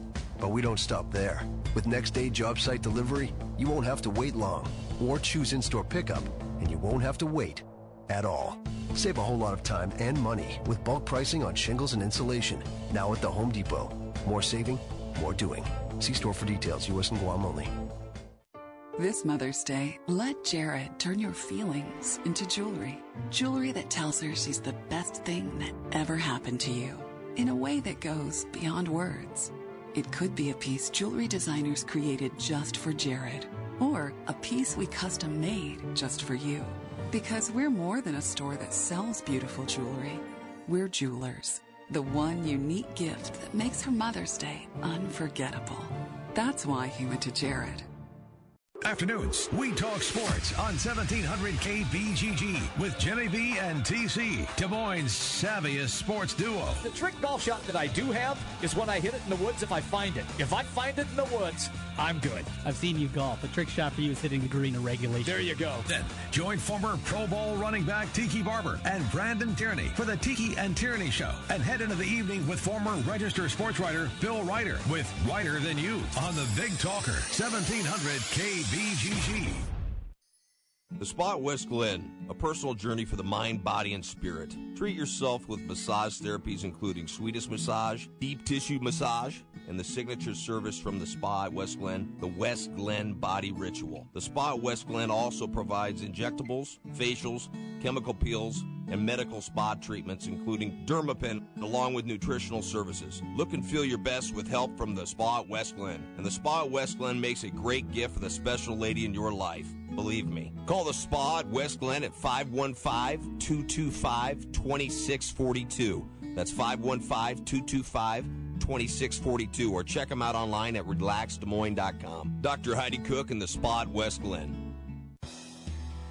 But we don't stop there. With next day job site delivery, you won't have to wait long or choose in-store pickup and you won't have to wait at all. Save a whole lot of time and money with bulk pricing on shingles and insulation. Now at the Home Depot. More saving, more doing. See store for details, U.S. and Guam only. This Mother's Day, let Jared turn your feelings into jewelry. Jewelry that tells her she's the best thing that ever happened to you in a way that goes beyond words. It could be a piece jewelry designers created just for Jared, or a piece we custom made just for you. Because we're more than a store that sells beautiful jewelry. We're jewelers. The one unique gift that makes her Mother's Day unforgettable. That's why he went to Jared. Afternoons, we talk sports on 1700 KBGG with Jimmy B and TC, Des Moines' savviest sports duo. The trick golf shot that I do have is when I hit it in the woods if I find it. If I find it in the woods, I'm good. I've seen you golf. The trick shot for you is hitting the green in regulation. There you go. Then join former Pro Bowl running back Tiki Barber and Brandon Tierney for the Tiki and Tierney Show and head into the evening with former registered sports writer Bill Ryder with Ryder Than You on the Big Talker 1700 KBGG. The Spa at West Glen, a personal journey for the mind, body, and spirit. Treat yourself with massage therapies including Swedish massage, deep tissue massage, and the signature service from the Spa at West Glen, the West Glen Body Ritual. The Spa at West Glen also provides injectables, facials, chemical peels, and medical spa treatments, including Dermapen, along with nutritional services. Look and feel your best with help from the Spa at West Glen. And the Spa at West Glen makes a great gift for the special lady in your life. Believe me. Call the Spa at West Glen at 515 225 2642. That's 515 225 2642 or check them out online at relaxdesmoines.com. Dr. Heidi Cook and the Spa at West Glen.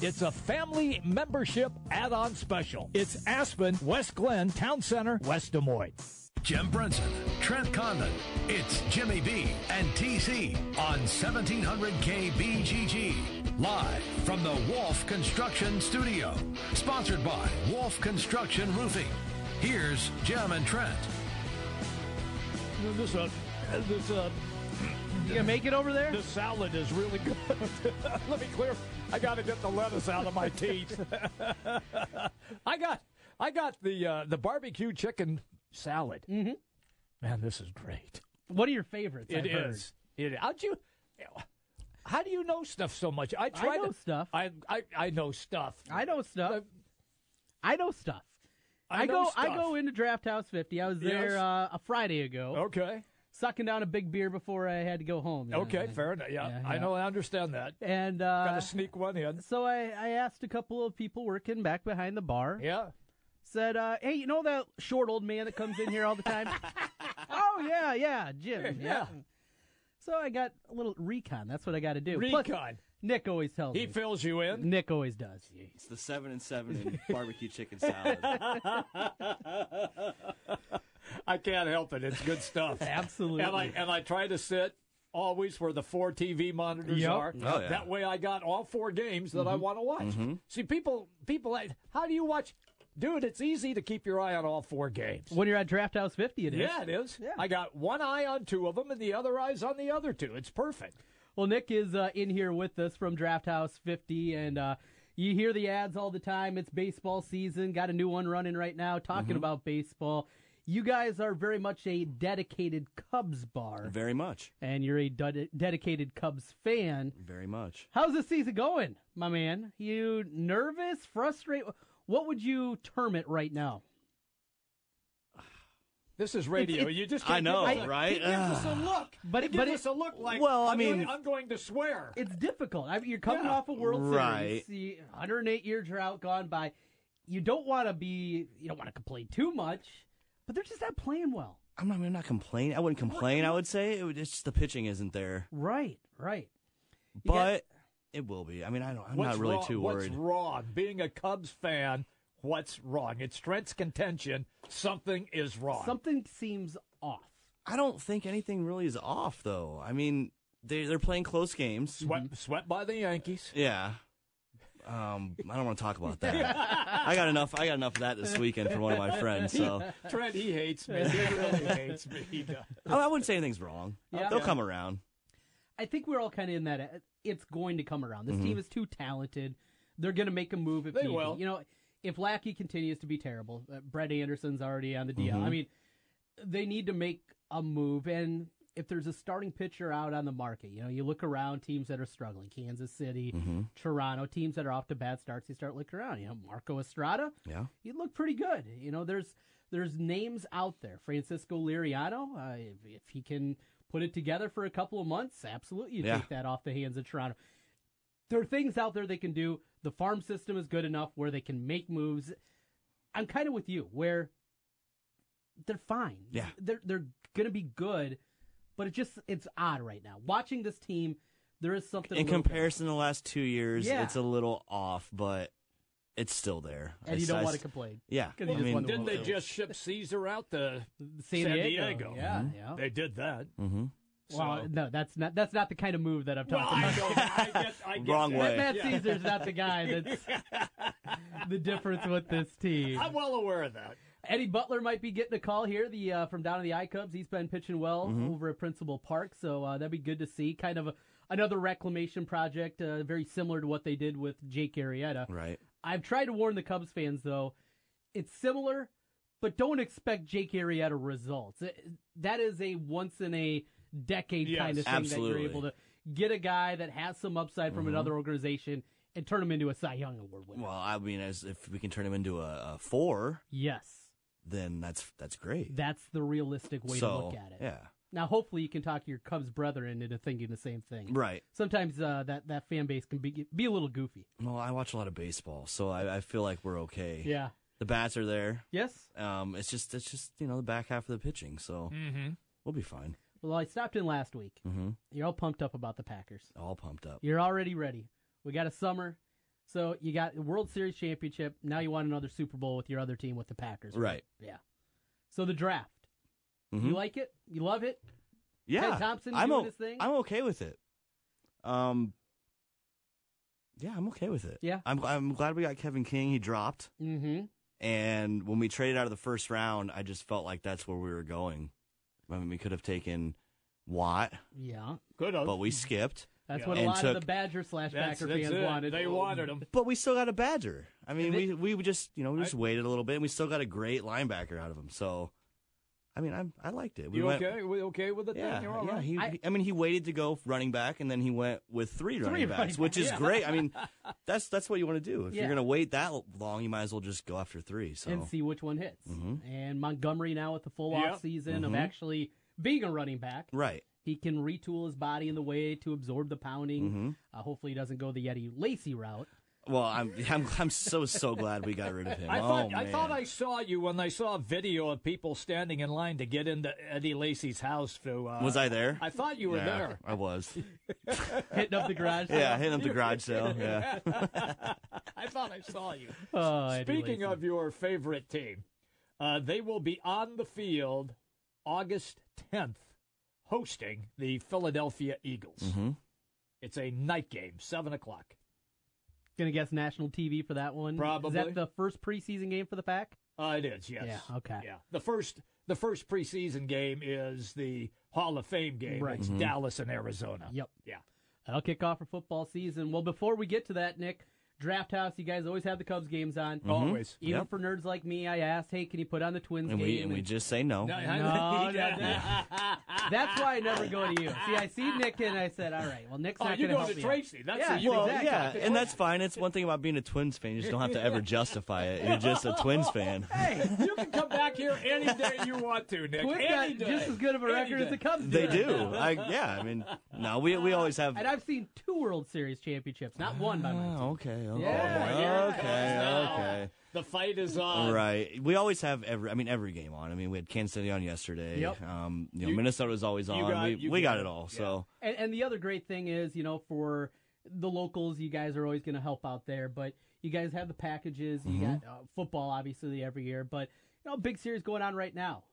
it's a family membership add-on special. It's Aspen, West Glen, Town Center, West Des Moines. Jim Brenson, Trent Condon. It's Jimmy B and TC on 1700 KBGG. Live from the Wolf Construction Studio. Sponsored by Wolf Construction Roofing. Here's Jim and Trent. This, uh, this, uh, you gonna make it over there? The salad is really good. <laughs> Let me clear. I got to get the lettuce out of my teeth. <laughs> I got, I got the uh, the barbecue chicken salad. Mm-hmm. Man, this is great. What are your favorites? It heard? It. How'd you? How do you know stuff so much? I try I know to, stuff. I, I I know stuff. I know stuff. I know stuff. I I, know go. I go into Draft House 50. I was there Yes. uh, a Friday ago. Okay. Sucking down a big beer before I had to go home. you know. Okay, fair enough. Yeah, I know. I understand that. And uh, Got to sneak one in. So I, I asked a couple of people working back behind the bar. Yeah. Said, uh, hey, you know that short old man that comes in here all the time? <laughs> oh, yeah, yeah, Jim. Yeah. Yeah. So I got a little recon. That's what I got to do. Recon. Plus, Nick always tells He me. fills you in. Nick always does. It's the seven and seven in barbecue chicken salad. <laughs> <laughs> <laughs> I can't help it. It's good stuff. <laughs> Absolutely. And I and I try to sit always where the four TV monitors Yep. are. Oh, yeah. That way, I got all four games that I Mm-hmm. want to watch. Mhm. See, people, people, like, how do you watch? Dude, it's easy to keep your eye on all four games. When you're at Draft House 50, it is. yeah, it is. I got one eye on two of them, and the other eye's on the other two. It's perfect. Well, Nick is uh, in here with us from Draft House 50, and uh, you hear the ads all the time. It's baseball season. Got a new one running right now talking Mhm. about baseball. You guys are very much a dedicated Cubs bar, Very much. and you're a ded- dedicated Cubs fan. Very much. How's the season going, my man? You nervous, frustrated? What would you term it right now? <sighs> This is radio. It's- you just I can't know, give us a, right? He gives us a look. But he it- gives but it- us a look like Well, I I'm mean- going, I'm going to swear. It's difficult. I mean, you're coming Yeah. off a World Right. Series, the 108 year drought gone by. You don't want to be, you don't want to complain too much, but they're just not playing well. I'm not, I'm not complaining. I wouldn't complain. I would say it would, it's just the pitching isn't there, Right, right. You but it will be. I mean, I don't. I'm not really wrong- too what's wrong? Being a Cubs fan, what's wrong? It's Trent's contention. Something is wrong. Something seems off. I don't think anything really is off though. I mean, they they're playing close games. Swept, mm-hmm. swept by the Yankees. Yeah. Um, I don't want to talk about that. I got enough. I got enough of that this weekend from one of my friends. So Trent, he hates me. He really hates me. He does. I, I wouldn't say anything's wrong. Yeah. They'll come around. I think we're all kind of in that. uh, It's going to come around. This Mhm. team is too talented. They're going to make a move if They need will. You know, if Lackey continues to be terrible, uh, Brett Anderson's already on the DL. Mhm. I mean, they need to make a move. And if there's a starting pitcher out on the market, you know, you look around teams that are struggling, Kansas City, Mhm. Toronto, teams that are off to bad starts. You start looking around. You know, Marco Estrada, Yeah. he looked pretty good. You know, there's there's names out there. Francisco Liriano, uh, if, if he can put it together for a couple of months, absolutely, you Yeah. take that off the hands of Toronto. There are things out there they can do. The farm system is good enough where they can make moves. I'm kind of with you, where they're fine. Yeah. they're they're gonna be good, but it just it's odd right now. Watching this team, there is something In comparison to the last two years, Yeah. it's a little off, but it's still there. And I- you don't I- wanna complain. Yeah. 'Cause you I mean, Didn't they just ship Szczur out to San San Diego. Diego? Yeah, Mm-hmm. yeah. They did that. Mhm. Well, no, that's not that's not the kind of move that I'm Well, talking I about. know. I get, I get Wrong that. way. Matt Yeah. Szczur's not the guy that's <laughs> the difference with this team. I'm well aware of that. Eddie Butler might be getting a call here. The uh, from down in the I Cubs, he's been pitching well Mhm. over at Principal Park, so uh, that'd be good to see. Kind of a, another reclamation project, uh, very similar to what they did with Jake Arrieta. Right. I've tried to warn the Cubs fans though, it's similar, but don't expect Jake Arrieta results. It- that is a once in a decade Yes, kind of thing absolutely. that you're able to get a guy that has some upside from Mhm. another organization and turn him into a Cy Young Award winner. Well, I mean, as if we can turn him into a, a four, yes, then that's that's great. that's the realistic way to look at it. yeah. Now, hopefully, you can talk your Cubs brethren into thinking the same thing. Right. Sometimes uh, that that fan base can be be a little goofy. Well, I watch a lot of baseball, so I, I feel like we're okay. Yeah. The bats are there. Yes. Um, it's just it's just you know the back half of the pitching, so Mm-hmm. we'll be fine. Well, I stopped in last week. Mm-hmm. You're all pumped up about the Packers. All pumped up. You're already ready. We got a summer, so you got the World Series championship. Now you want another Super Bowl with your other team with the Packers. Right. Yeah. So the draft. Mhm. You like it? You love it? Yeah, Ted Thompson I'm doing o- his thing. I'm okay with it. Um, yeah, I'm okay with it. Yeah. I'm I'm glad we got Kevin King. He dropped, Mm-hmm. and when we traded out of the first round, I just felt like that's where we were going. I mean, we could have taken Watt, Yeah. Good. of- but we skipped. That's what a and lot took, of the Badger slash That's- Packer fans it. wanted. They wanted him. But we still got a Badger. I mean, And we we just you know we just waited a little bit, and we still got a great linebacker out of him. So, I mean, I I liked it. We You went, okay? We okay with it? Yeah, then? You're all yeah. right? He, I- I, mean, he waited to go running back, and then he went with three, Three running running backs, which is Yeah. great. I mean, <laughs> that's that's what you want to do. If Yeah. you're going to wait that long, you might as well just go after three. So, and see which one hits. Mhm. And Montgomery now with the full Yep. off season of Mhm. actually being a running back. right. He can retool his body in the way to absorb the pounding. Mhm. Uh, hopefully, he doesn't go the Eddie Lacy route. Well, I'm <laughs> I'm I'm so so glad we got rid of him. I oh thought man. I thought I saw you when I saw a video of people standing in line to get into Eddie Lacy's house. To uh, was I there? I thought you were Yeah, there. I was. <laughs> Hitting up the garage. yeah, hitting up the garage <laughs> sale. Yeah. I thought I saw you. Oh, Speaking of your favorite team, uh, they will be on the field August 10th, hosting the Philadelphia Eagles. hmm It's a night game, seven o'clock. Gonna guess national TV for that one. Is Probably. that the first preseason game for the pack? Uh, it is, yes. Yeah, okay. Yeah. The first the first preseason game is the Hall of Fame game. Right. It's Mhm. Dallas and Arizona. Yep. Yeah. That'll kick off for football season. Well, before we get to that, Nick, Draft House, you guys always have the Cubs games on. Mhm. Always. Even Yep. for nerds like me, I asked, hey, can you put on the Twins And game? we and we just say no. No, <laughs> No, no, That's why I never go to you. See, I see Nick and I said, all right, well, Nick's Oh, not you going go help to me Tracy. That's Yeah, who you well, go to. yeah, and that's fine. It's one thing about being a Twins fan; you just don't have to ever <laughs> justify it. You're just a Twins fan. <laughs> Hey, you can come back here any day you want to, Nick. Twins any got day. just as good of a Any record as day. the Cubs They do. do. I yeah. I mean, no, we we always have. And I've seen two World Series championships, not one by my team. Oh, okay. Okay. Yeah, yeah. Okay. Now, Okay. The fight is on. Right. We always have every. I mean, every game on. I mean, we had Kansas City on yesterday. Yep. Um, you know, You- Minnesota was always on. got- we we got got it. it all. Yeah. So And, and the other great thing is, you know, for the locals, you guys are always going to help out there. But you guys have the packages. You Mhm. got uh, football, obviously, every year. But you know, big series going on right now.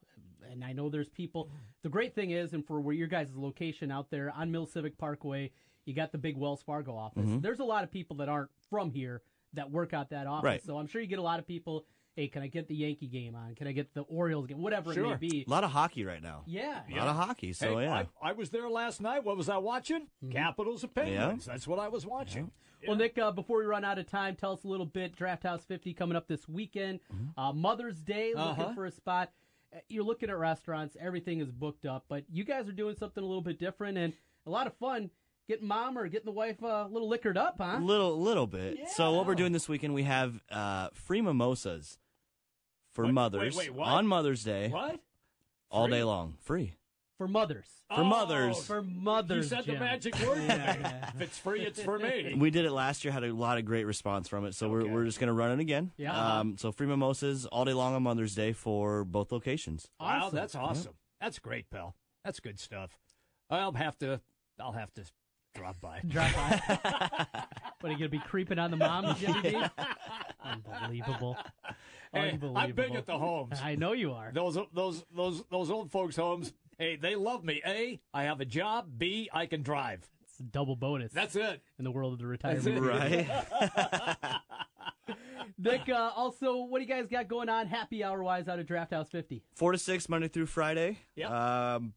And I know there's people. The great thing is, and for where your guys' location out there on Mill Civic Parkway, you got the big Wells Fargo office. Mhm. There's a lot of people that aren't from here that work out that office. Right. So I'm sure you get a lot of people. Hey, can I get the Yankee game on? Can I get the Orioles game? Whatever it may be. a lot of hockey right now. Yeah. A lot of hockey. So Hey, yeah. I, I was there last night. What was I watching? Capitals of Penguins. That's what I was watching. Well, Nick, uh, before we run out of time, tell us a little bit. Draft House 50 coming up this weekend. Uh, Mother's Day, looking Uh-huh. for a spot. Uh, You're looking at restaurants, everything is booked up, but you guys are doing something a little bit different and a lot of fun. Getting mom or getting the wife uh, a little liquored up, huh? Little little bit. So what we're doing this weekend, we have uh, free mimosas for Wait, wait, mothers wait, what? on Mother's Day What? all Free? day long. Free For mothers. for Oh, mothers. For mothers. You said Jim. the magic <laughs> word. to me. If it's free, it's for me. <laughs> We did it last year, had a lot of great response from it, so we're, Okay. we're just going to run it again. Yeah. Um, so free mimosas all day long on Mother's Day for both locations. Wow, Awesome. that's awesome. That's great, pal. That's good stuff. I'll have to. I'll have to drop by. <laughs> Drop by. <laughs> what, are you going to be creeping on the mom, Jimmy B? <laughs> Unbelievable. Hey, Unbelievable. I'm big at the homes. I know you are. Those those those those old folks' homes. Hey, they love me. A, I have a job. B, I can drive. It's a double bonus. That's it. in the world of the That's retirement. it. Right? Nick, uh, also, what do you guys got going on happy hour wise out of Draft House 50? Four to six Monday through Friday. Yep. Um,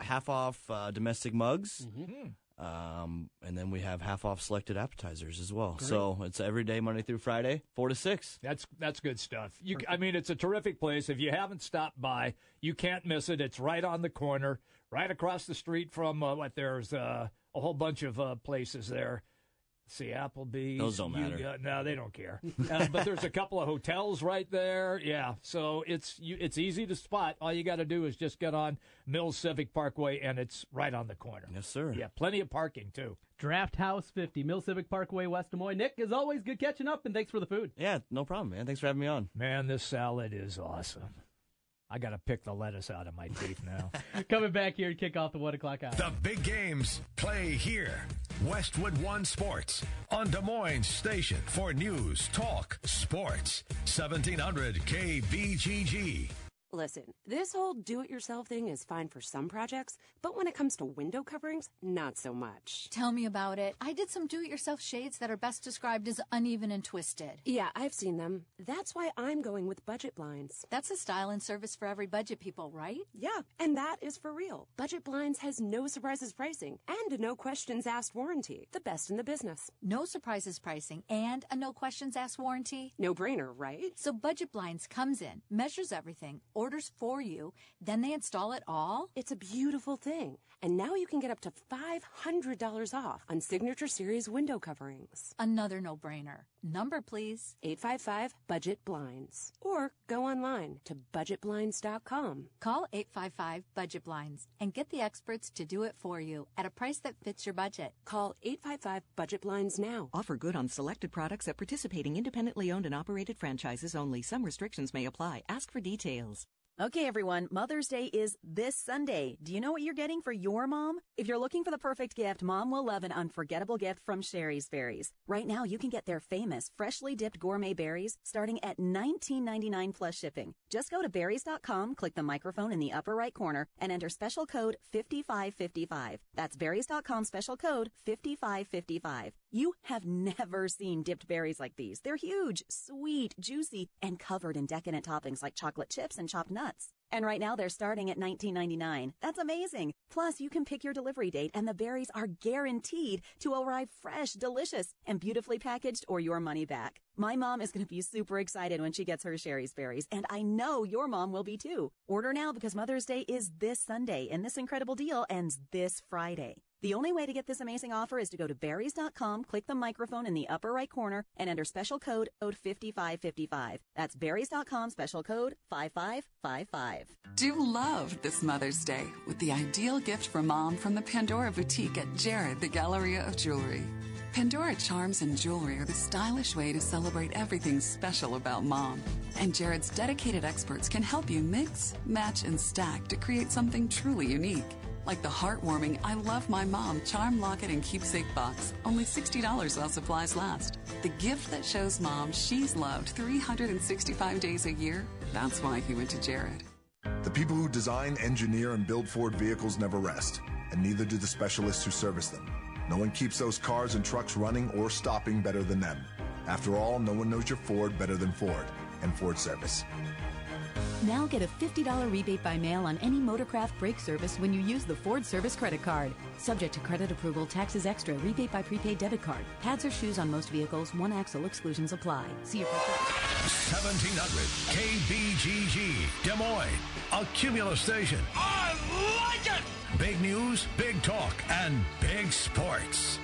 half off uh, domestic mugs. Hmm. Um, and then we have half off selected appetizers as well. So it's every day, Monday through Friday, four to six. That's that's good stuff. You, I mean, it's a terrific place. If you haven't stopped by, you can't miss it. It's right on the corner, right across the street from uh, what there's uh, a whole bunch of uh, places there. See Applebee's. Those don't you- matter. uh, no, they don't care. Uh, but there's a couple of hotels right there. Yeah, so it's you, it's easy to spot. All you got to do is just get on Mills Civic Parkway, and it's right on the corner. Yes, sir. Yeah, plenty of parking too. Draft House 50, Mill Civic Parkway, West Des Moines. Nick, as always, good catching up, and thanks for the food. Yeah, no problem, man. Thanks for having me on. Man, this salad is awesome. I got to pick the lettuce out of my teeth now. <laughs> Coming back here to kick off the 1 o'clock hour. The big games play here. Westwood One Sports on Des Moines Station for news, talk, sports. 1700 KBGG. Listen, this whole do it yourself thing is fine for some projects, but when it comes to window coverings, not so much. Tell me about it. I did some do it yourself shades that are best described as uneven and twisted. Yeah, I've seen them. That's why I'm going with budget blinds. That's a style and service for every budget people, right? Yeah, and that is for real. Budget blinds has no surprises pricing and a no questions asked warranty. The best in the business. No surprises pricing and a no questions asked warranty. No brainer, right? So Budget Blinds comes in, measures everything, orders for you, then they install it all? It's a beautiful thing. And now you can get up to $500 off on Signature Series window coverings. Another no brainer. Number, please. 855 Budget Blinds. Or go online to budgetblinds.com. Call 855 Budget Blinds and get the experts to do it for you at a price that fits your budget. Call 855 Budget Blinds now. Offer good on selected products at participating independently owned and operated franchises only. Some restrictions may apply. Ask for details. Okay, everyone, Mother's Day is this Sunday. Do you know what you're getting for your mom? If you're looking for the perfect gift, mom will love an unforgettable gift from Shari's Berries. Right now, you can get their famous freshly dipped gourmet berries starting at $19.99 plus shipping. Just go to berries.com, click the microphone in the upper right corner, and enter special code 5555. That's berries.com special code 5555. You have never seen dipped berries like these. They're huge, sweet, juicy, and covered in decadent toppings like chocolate chips and chopped nuts. And right now they're starting at $19.99. That's amazing. Plus, you can pick your delivery date and the berries are guaranteed to arrive fresh, delicious, and beautifully packaged or your money back. My mom is going to be super excited when she gets her Shari's berries, and I know your mom will be too. Order now because Mother's Day is this Sunday and this incredible deal ends this Friday. The only way to get this amazing offer is to go to berries.com, click the microphone in the upper right corner, and enter special code code 5555. That's berries.com special code 5555. Do love this Mother's Day with the ideal gift for mom from the Pandora Boutique at Jared, the Galleria of Jewelry. Pandora charms and jewelry are the stylish way to celebrate everything special about mom. And Jared's dedicated experts can help you mix, match, and stack to create something truly unique. Like the heartwarming I Love My Mom charm locket and keepsake box, only $60 while supplies last. The gift that shows mom she's loved 365 days a year. That's why he went to Jared. The people who design, engineer, and build Ford vehicles never rest, and neither do the specialists who service them. No one keeps those cars and trucks running or stopping better than them. After all, no one knows your Ford better than Ford and Ford Service. Now get a $50 rebate by mail on any Motorcraft brake service when you use the Ford Service credit card. Subject to credit approval, taxes extra, rebate by prepaid debit card. Pads or shoes on most vehicles, one axle exclusions apply. See your 1700 KBGG, Des Moines, a Cumulus station. I like it! Big news, big talk, and big sports.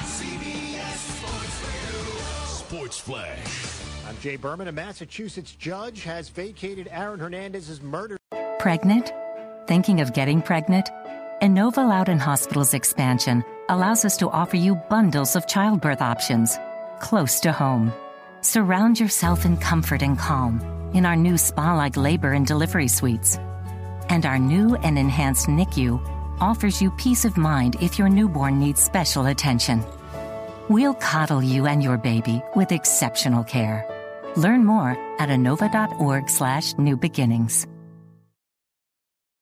CBS Sports Radio. Sports Flash. I'm Jay Berman. A Massachusetts judge has vacated Aaron Hernandez's murder. Pregnant? Thinking of getting pregnant? Inova Loudoun Hospital's expansion allows us to offer you bundles of childbirth options close to home. Surround yourself in comfort and calm in our new spa like labor and delivery suites. And our new and enhanced NICU offers you peace of mind if your newborn needs special attention. We'll coddle you and your baby with exceptional care. Learn more at inova.org slash.